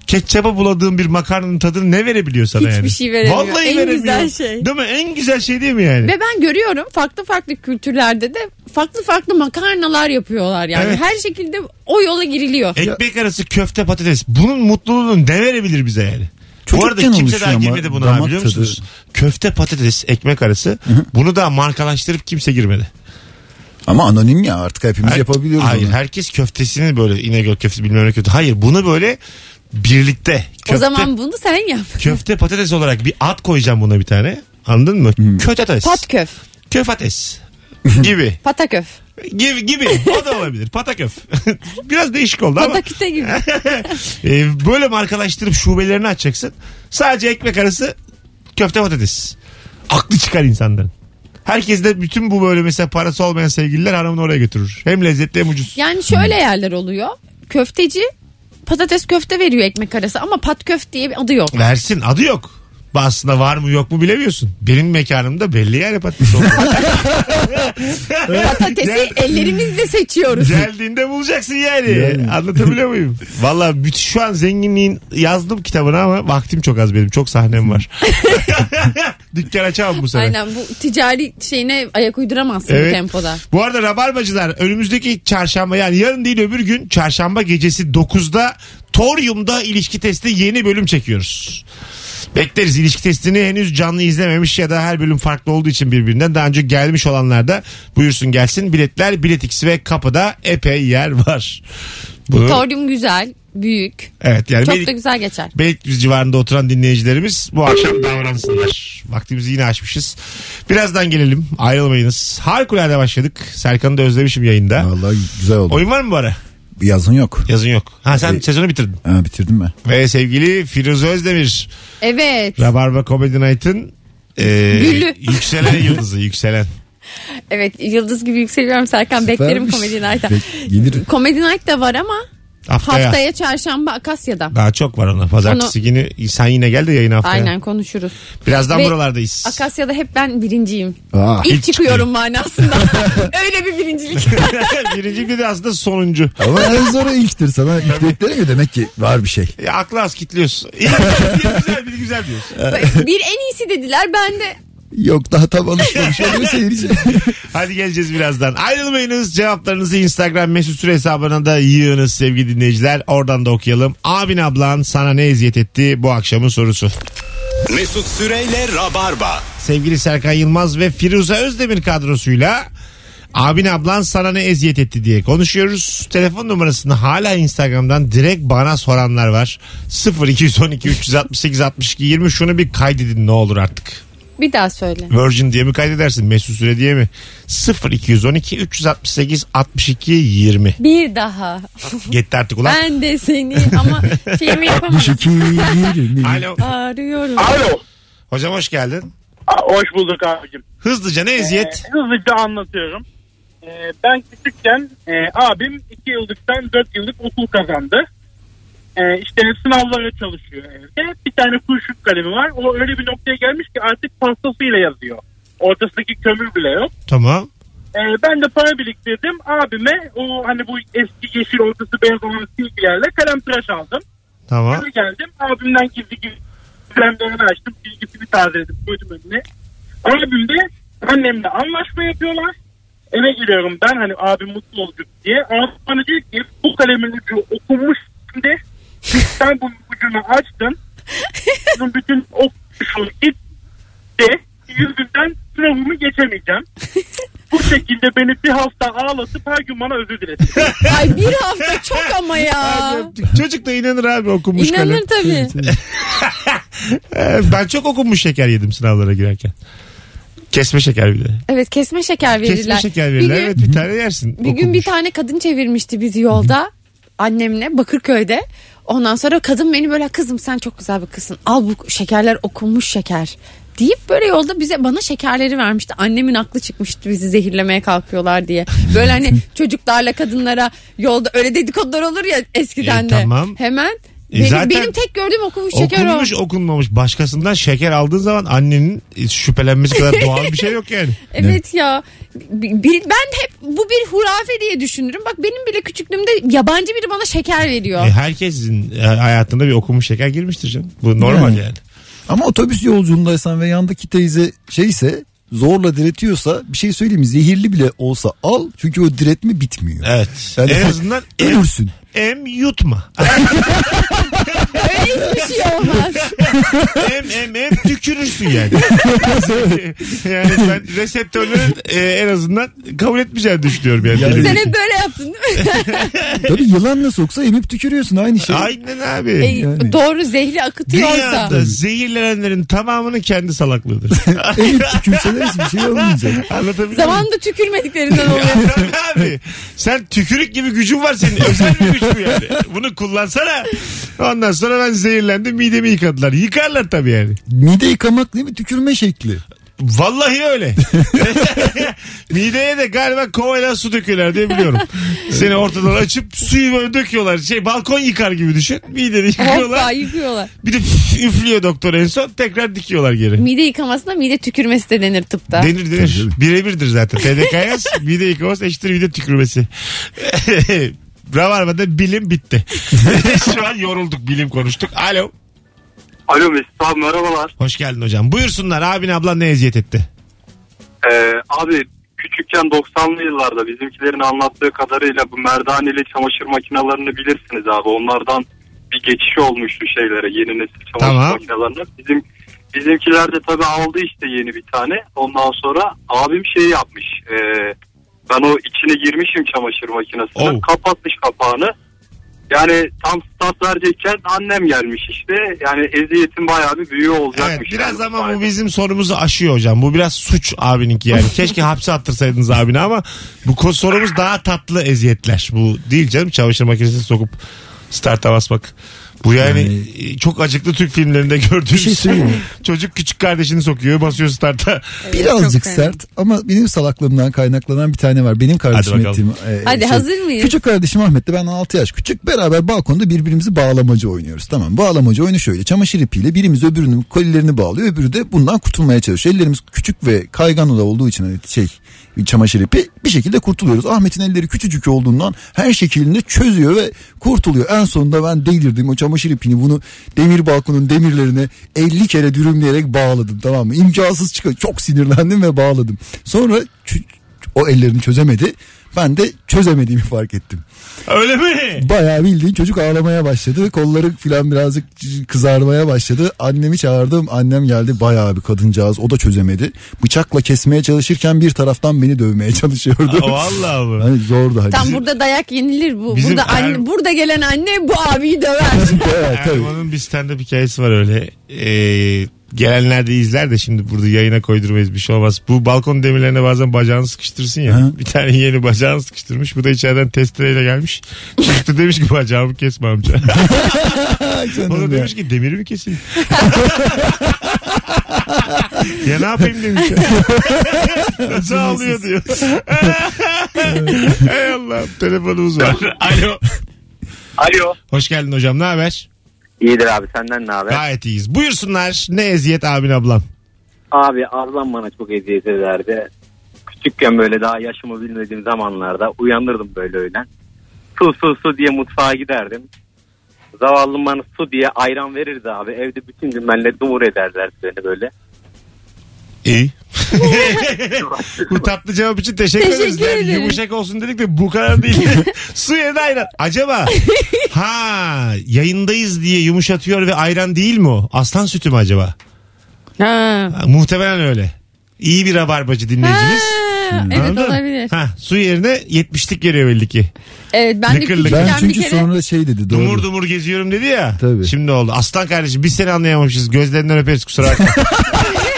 Ketçaba buladığın bir makarnanın tadını ne verebiliyor sana Hiçbir yani? şey veremiyor. Vallahi En veremiyor. güzel şey. Değil mi? En güzel şey değil mi yani? Ve ben görüyorum farklı farklı kültürlerde de farklı farklı makarnalar yapıyorlar yani. Evet. Her şekilde o yola giriliyor. Ekmek arası köfte patates. Bunun mutluluğunu ne verebilir bize yani? Bu arada kimse daha girmedi buna damak abi, biliyor tadı. musunuz? Köfte patates ekmek arası. Bunu da markalaştırıp kimse girmedi. ama anonim ya artık hepimiz Her- yapabiliyoruz Hayır onu. herkes köftesini böyle İnegöl köftesi bilmem ne köfte. Hayır bunu böyle birlikte. Köfte, O zaman bunu sen yap. köfte patates olarak bir ad koyacağım buna bir tane. Anladın mı? Kötates. Patköf. Köfates. gibi. Pataköf. gibi gibi. O da olabilir. Pataköf. Biraz değişik oldu ama. Pataküte gibi. Ee, böyle markalaştırıp şubelerini açacaksın. Sadece ekmek arası köfte patates. Aklı çıkar insanların. Herkes de bütün bu böyle mesela parası olmayan sevgililer hanımını oraya götürür. Hem lezzetli hem ucuz. Yani şöyle yerler oluyor. Köfteci patates köfte veriyor ekmek arası ama patköf diye bir adı yok. Versin adı yok. Aslında var mı yok mu bilemiyorsun. Benim mekanımda belli yani patates oldu. Patatesi Gel- ellerimizle seçiyoruz. Geldiğinde bulacaksın yani. Anlatabiliyor muyum? Valla müthiş şu an zenginliğin yazdım kitabını ama vaktim çok az benim. Çok sahnem var. Dükkan açamam bu sene. Aynen bu ticari şeyine ayak uyduramazsın Evet. bu tempoda. Bu arada Rabarbacılar önümüzdeki çarşamba yani yarın değil öbür gün çarşamba gecesi 9'da Torium'da ilişki testi yeni bölüm çekiyoruz. Bekleriz ilişki testini henüz canlı izlememiş ya da her bölüm farklı olduğu için birbirinden daha önce gelmiş olanlar da buyursun gelsin. Biletler Bilet X ve kapıda epey yer var. Bu, Torium güzel, büyük. evet yani Çok Beylik- da güzel geçer. Beylikdüzü civarında oturan dinleyicilerimiz bu akşam davransınlar. Vaktimizi yine aşmışız. Birazdan gelelim ayrılmayınız. Harikulade başladık. Serkan'ı da özlemişim yayında. Vallahi güzel oldu. Oyun var mı bu ara? Yazın yok. Yazın yok. Ha sen E- sezonu bitirdin. Ha, bitirdim ben. Ve sevgili Firuze Özdemir. Evet. Rabarba Comedy Night'ın e, Gülü. yükselen yıldızı yükselen. Evet yıldız gibi yükseliyorum Serkan. Beklerim Süpermiş. Comedy gelir. Comedy Night da var ama Haftaya. haftaya çarşamba Akasya'da. Daha çok var ona. Pazartesi günü sen yine gel de yayına haftaya. Aynen konuşuruz. Birazdan Ve- buralardayız. Akasya'da hep ben birinciyim. Aa, İlk ilk çıkıyorum manasında. Öyle bir birincilik. Birinci bir de aslında sonuncu. ama en zoru ilktir sana. İlk bekleniyor demek ki var bir şey. Ya, aklı az kitliyorsun. İyi, biri güzel biri güzel diyorsun. bir en iyisi dediler ben de. Yok daha tam alışmamış oluyor seyirci. Hadi geleceğiz birazdan. Ayrılmayınız. Cevaplarınızı Instagram mesut süre hesabına da yığınız sevgili dinleyiciler. Oradan da okuyalım. Abin ablan sana ne eziyet etti bu akşamın sorusu. Mesut Süreyle Rabarba. Sevgili Serkan Yılmaz ve Firuze Özdemir kadrosuyla abin ablan sana ne eziyet etti diye konuşuyoruz. Telefon numarasını hala Instagram'dan direkt bana soranlar var. 0212 368 62 20 şunu bir kaydedin ne olur artık. Bir daha söyle. Virgin diye mi kaydedersin Mesut Süre diye mi? 0212 368 62 20. Bir daha. Yetti artık ulan. Ben de seni ama şeyimi yapamadım. 62 20. Alo. Arıyorum. Alo. Hocam hoş geldin. Hoş bulduk abicim. Hızlıca ne eziyet? Ee, hızlıca anlatıyorum. Ee, ben küçükken e, abim 2 yıllıktan 4 yıllık okul kazandı. Ee, işte sınavlara çalışıyor evde. Bir tane kurşun kalemi var. O öyle bir noktaya gelmiş ki artık pastasıyla yazıyor. Ortasındaki kömür bile yok. Tamam. Ee, ben de para biriktirdim. Abime o hani bu eski yeşil ortası beyaz olan silgilerle kalem tıraş aldım. Tamam. Eve geldim. Abimden gizli gizli kalemlerini açtım. Bilgisini tazeledim. Koydum önüne. Abim de annemle anlaşma yapıyorlar. Eve giriyorum ben hani abim mutlu olacak diye. Abim bana diyor ki bu kalemin ucu okunmuş şimdi. Sen bunun ucunu açtın. Bunun bütün okuşu gitti. Yüzünden sınavımı geçemeyeceğim. Bu şekilde beni bir hafta ağlatıp her gün bana özür diledi. Ay bir hafta çok ama ya. Çocuk da inanır abi okunmuş kalem. İnanır tabii. Ben çok okunmuş şeker yedim sınavlara girerken. Kesme şeker bir de. Evet kesme şeker verirler. Kesme şeker Bir verirler. gün- Evet bir tane yersin. Bir gün bir Okunmuş. tane kadın çevirmişti bizi yolda annemle Bakırköy'de. Ondan sonra kadın beni böyle kızım sen çok güzel bir kızsın. Al bu şekerler okunmuş şeker. Deyip böyle yolda bize bana şekerleri vermişti. Annemin aklı çıkmıştı bizi zehirlemeye kalkıyorlar diye. Böyle hani çocuklarla kadınlara yolda öyle dedikodular olur ya eskiden E, de. tamam. Hemen E, benim, zaten benim tek gördüğüm okunmuş şeker Okunmuş o. okunmamış. Başkasından şeker aldığın zaman annenin şüphelenmesi kadar doğal bir şey yok yani. Evet ya. Bir- bir- ben hep bu bir hurafe diye düşünürüm. Bak benim bile küçüklüğümde yabancı biri bana şeker veriyor. E, herkesin e, hayatında bir okunmuş şeker girmiştir canım. Bu normal Yani. yani. Ama otobüs yolculuğundaysan ve yandaki teyze şeyse zorla diretiyorsa bir şey söyleyeyim? Zehirli bile olsa al çünkü o diretme bitmiyor. Evet. Yani en azından Ölürsün. Em yutma. Öyle hiçbir şey olmaz. em em em tükürürsün yani. yani ben reseptörlerin e, en azından kabul etmeyeceğini düşünüyorum yani. Yani- Sen hep böyle yaptın değil mi? Tabii yılanla soksa emip tükürüyorsun aynı şey. Aynen abi. E, Yani. Doğru zehri akıtıyorsa. Dünyada zehirlenenlerin tamamının kendi salaklığıdır. emip tükürseler hiçbir şey olmayacak. Anlatabiliyor? Zamanında tükürmediklerinden oluyor. abi sen tükürük gibi gücün var senin özel bir güç bu yani. Bunu kullansana. Ondan sonra ben zehirlendim midemi yıkadılar. Yıkarlar tabii yani. Mide yıkamak değil mi? Tükürme şekli. Vallahi öyle. Mideye de galiba kovayla su döküyorlar diye biliyorum. Seni ortadan açıp suyu böyle döküyorlar. Şey balkon yıkar gibi düşün. Mideni Hoppa yıkıyorlar. yıkıyorlar. Bir de üflüyor doktor en son. Tekrar dikiyorlar geri. Mide yıkamasına mide tükürmesi de denir tıpta. Denir denir. Birebirdir zaten. TDK yaz. Mide yıkaması eşittir mide tükürmesi. Rabarba'da bilim bitti. Şu an yorulduk bilim konuştuk. Alo. Alo Mesut abi merhabalar. Hoş geldin hocam. Buyursunlar abin ablan ne eziyet etti? Ee, abi küçükken 90'lı yıllarda bizimkilerin anlattığı kadarıyla bu merdaneli çamaşır makinelerini bilirsiniz abi. Onlardan bir geçiş olmuştu şeylere yeni nesil çamaşır Tamam. makinelerine. Bizim bizimkiler de tabii aldı işte yeni bir tane. Ondan sonra abim şey yapmış. Ee, ben o içine girmişim çamaşır makinesine. Oh. Kapatmış kapağını. Yani tam start verecekken annem gelmiş işte. Yani eziyetin bayağı bir büyüğü Evet, olacakmış. biraz yani. ama bu bizim sorumuzu aşıyor hocam. Bu biraz suç abininki yani. Keşke hapse attırsaydınız abini ama bu sorumuz daha tatlı eziyetler. Bu değil canım çamaşır makinesine sokup start'a basmak. Bu yani, Yani- çok acıklı Türk filmlerinde gördüğümüz Bir şey söyleyeyim mi? çocuk küçük kardeşini sokuyor basıyor start'a. Birazcık çok sert ama benim salaklığımdan kaynaklanan bir tane var. Benim kardeşim Hadi ettiğim. e, Hadi hazır mıyız? Küçük kardeşim Ahmet'le ben 6 yaş küçük. Beraber balkonda birbirimizi bağlamacı oynuyoruz. Tamam bağlamacı oyunu şöyle. Çamaşır ipiyle birimiz öbürünün kolilerini bağlıyor. Öbürü de bundan kurtulmaya çalışıyor. Ellerimiz küçük ve kaygan da olduğu için hani şey çamaşır ipi bir şekilde kurtuluyoruz. Ahmet'in elleri küçücük olduğundan her şekilde çözüyor ve kurtuluyor. En sonunda ben delirdim o çamaşır ipini bunu demir balkonun demirlerine 50 kere dürümleyerek bağladım tamam mı? İmkansız çıkıyor. Çok sinirlendim ve bağladım. Sonra o ellerini çözemedi. Ben de çözemediğimi fark ettim. Öyle mi? Bayağı bildiğin çocuk ağlamaya başladı. Kolları falan birazcık kızarmaya başladı. Annemi çağırdım. Annem geldi bayağı bir kadıncağız. O da çözemedi. Bıçakla kesmeye çalışırken bir taraftan beni dövmeye çalışıyordu. Aa, Vallahi bu. Hani zordu hani. Tam burada dayak yenilir bu. Bizim burada anne, er- burada gelen anne bu abiyi döver. evet, tabii. Erman'ın bir stand-up hikayesi var öyle. Ee, gelenler de izler de şimdi burada yayına koydurmayız bir şey olmaz. Bu balkon demirlerine bazen bacağını sıkıştırsın ya. Hı. Bir tane yeni bacağını sıkıştırmış. Bu da içeriden testereyle gelmiş. Çıktı demiş ki bacağımı kesme amca. O da demiş ki demiri mi keseyim? ya ne yapayım demiş. Nasıl ağlıyor diyor. Ey Allah telefonumuz var. Alo. Alo. Hoş geldin hocam ne haber? İyidir abi senden ne haber? Gayet iyiyiz. Buyursunlar. Ne eziyet abin ablam? Abi ablam bana çok eziyet ederdi. Küçükken böyle daha yaşımı bilmediğim zamanlarda uyanırdım böyle öğlen. Su su su diye mutfağa giderdim. Zavallım bana su diye ayran verirdi abi. Evde bütün gün benimle dumur ederler beni böyle. İyi. bu tatlı cevap için teşekkür, Teşekkür ederiz. Yani ederim. yumuşak olsun dedik de bu kadar değil. Su yerine ayran. Acaba ha yayındayız diye yumuşatıyor ve ayran değil mi o? Aslan sütü mü acaba? ha. Ha, muhtemelen öyle. İyi bir rabarbacı dinleyicimiz. Ha, evet Anladın? olabilir. Ha, su yerine 70'lik geliyor belli ki. Evet ben de Lıkır lıkır. küçükken Ben bir çünkü kere sonra şey dedi doğru. Dumur dumur geziyorum dedi ya. Tabii. Şimdi oldu. Aslan kardeşim biz seni anlayamamışız. Gözlerinden öperiz kusura bakma.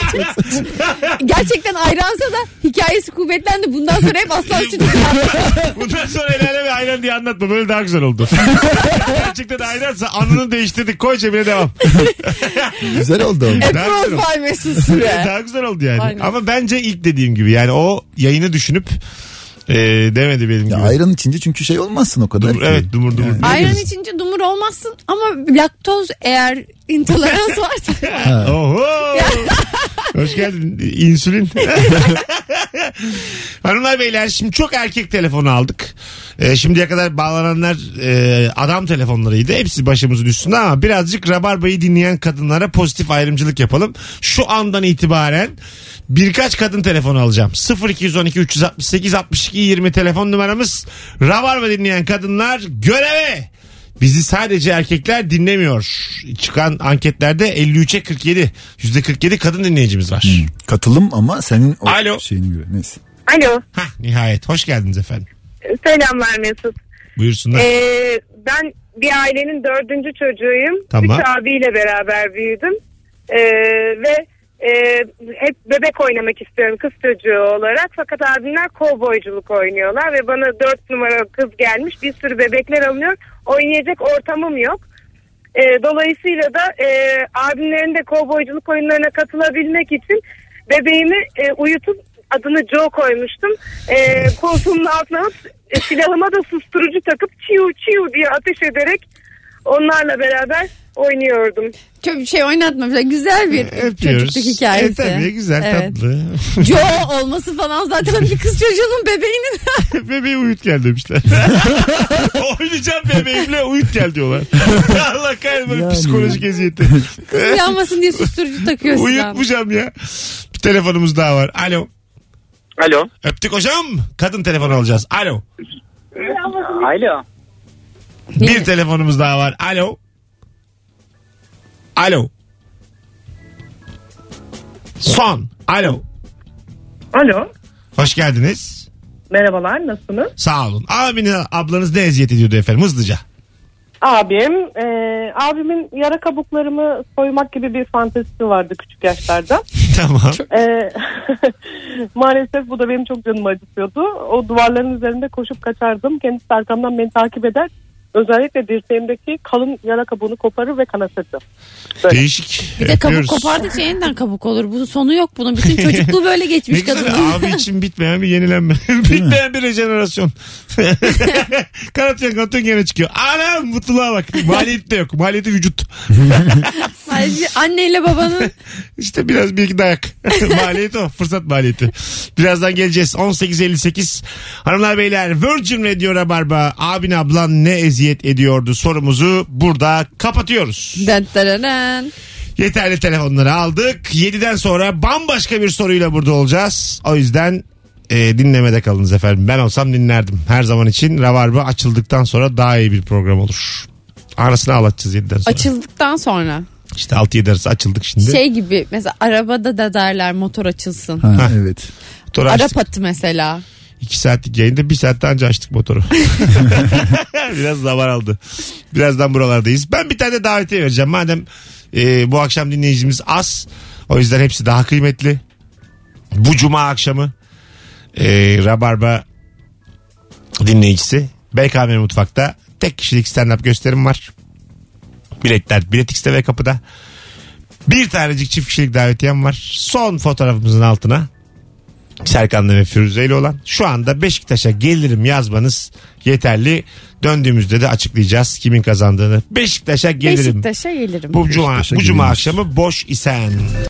Gerçekten ayransa da hikayesi kuvvetlendi. Bundan sonra hep aslan sütü. Bundan sonra el aleme ayran diye anlatma. Böyle daha güzel oldu. Gerçekten ayransa anını değiştirdik. Koy cebine devam. Güzel oldu ama. Daha güzel oldu. Profil Mesut Süre. Daha güzel oldu yani. Aynen. Ama bence ilk dediğim gibi yani o yayını düşünüp e, demedi benim Ya gibi. ayran içince çünkü şey olmazsın o kadar. Dumur- ki. evet dumur dumur. Ne Ayran içince dumur olmazsın ama laktoz eğer intolerans varsa Oho. Hoş geldin. İnsülin. Hanımlar beyler şimdi çok erkek telefonu aldık. Ee, şimdiye kadar bağlananlar e, adam telefonlarıydı. Hepsi başımızın üstünde ama birazcık Rabarba'yı dinleyen kadınlara pozitif ayrımcılık yapalım. Şu andan itibaren birkaç kadın telefonu alacağım. 0212 368 62 20 telefon numaramız. Rabarba dinleyen kadınlar göreve. Bizi sadece erkekler dinlemiyor. Çıkan anketlerde 53'e 47. %47 kadın dinleyicimiz var. Katılım ama senin o Alo. şeyine göre. Neyse. Alo. Hah nihayet. Hoş geldiniz efendim. Selamlar Mesut. Buyursunlar. Ee, ben bir ailenin dördüncü çocuğuyum. Tamam. Üç abiyle beraber büyüdüm. Ee, ve e, hep bebek oynamak istiyorum kız çocuğu olarak. Fakat abimler kovboyculuk oynuyorlar ve bana dört numara kız gelmiş. Bir sürü bebekler alınıyor. Oynayacak ortamım yok. Ee, dolayısıyla da e, abimlerin de kovboyculuk oyunlarına katılabilmek için bebeğimi e, uyutup adını Joe koymuştum. E, koltuğumun altına e, silahıma da susturucu takıp çiu çiu diye ateş ederek onlarla beraber oynuyordum. çok şey oynatma. Güzel bir Öpüyoruz. çocukluk hikayesi. E, tabii güzel Evet. tatlı. Joe olması falan zaten bir kız çocuğunun bebeğinin. Bebeği uyut gel demişler. Oynayacağım bebeğimle uyut gel diyorlar. Allah kahretsin Yani. psikolojik eziyeti. Kız uyanmasın diye susturucu takıyorsun. abi. Uyutmayacağım ya. Bir telefonumuz daha var. Alo. Alo. Öptük hocam. Kadın telefon alacağız. Alo. Alo. Bir telefonumuz daha var. Alo. Alo. Son. Alo. Alo. Hoş geldiniz. Merhabalar nasılsınız? Sağ olun. Abini ablanız ne eziyet ediyordu efendim hızlıca. Abim, e, abimin yara kabuklarımı soymak gibi bir fantezisi vardı küçük yaşlarda. tamam. E, maalesef bu da benim çok canımı acıtıyordu. O duvarların üzerinde koşup kaçardım. Kendisi arkamdan beni takip eder. Özellikle dirseğimdeki kalın yara kabuğunu koparır ve kanatırdı. Böyle. Değişik. Bir de kabuk Öpüyoruz. kopardıkça yeniden kabuk olur. Bunun sonu yok bunun. Bütün çocukluğu böyle Ne geçmiş güzel kadının. abi için bitmeyen bir yenilenme. bitmeyen bir rejenerasyon. kanatıyorsun kanatıyorsun gene çıkıyor. Anam mutluluğa bak. Maliyeti de yok. Maliyeti vücut. Ayrıca Anneyle babanın İşte biraz bir iki dayak. maliyeti o. Fırsat maliyeti. Birazdan geleceğiz. 18.58. Hanımlar beyler Virgin Radio Rabarba abin ablan ne eziyet ediyordu sorumuzu burada kapatıyoruz. Yeterli telefonları aldık. 7'den sonra bambaşka bir soruyla burada olacağız. O yüzden e, dinlemede kalınız efendim. Ben olsam dinlerdim. Her zaman için Rabarba açıldıktan sonra daha iyi bir program olur. Arasını ağlatacağız 7'den sonra. Açıldıktan sonra. İşte 6-7 arası açıldık şimdi. Şey gibi mesela arabada da derler motor açılsın. Ha, Hah. evet. Motoru Arap açtık. atı mesela. 2 saatlik yayında 1 saatte anca açtık motoru. Biraz zaman aldı. Birazdan buralardayız. Ben bir tane davetiye vereceğim. Madem e, bu akşam dinleyicimiz az. O yüzden hepsi daha kıymetli. Bu cuma akşamı e, Rabarba dinleyicisi BKM Mutfak'ta tek kişilik stand-up gösterim var. Biletler Bilet X'te ve kapıda. Bir tanecik çift kişilik davetiyem var. Son fotoğrafımızın altına Serkan'la ve Firuze ile olan. Şu anda Beşiktaş'a gelirim yazmanız yeterli. Döndüğümüzde de açıklayacağız kimin kazandığını. Beşiktaş'a gelirim. Beşiktaş'a gelirim. Bu cuma, bu cuma akşamı boş isen.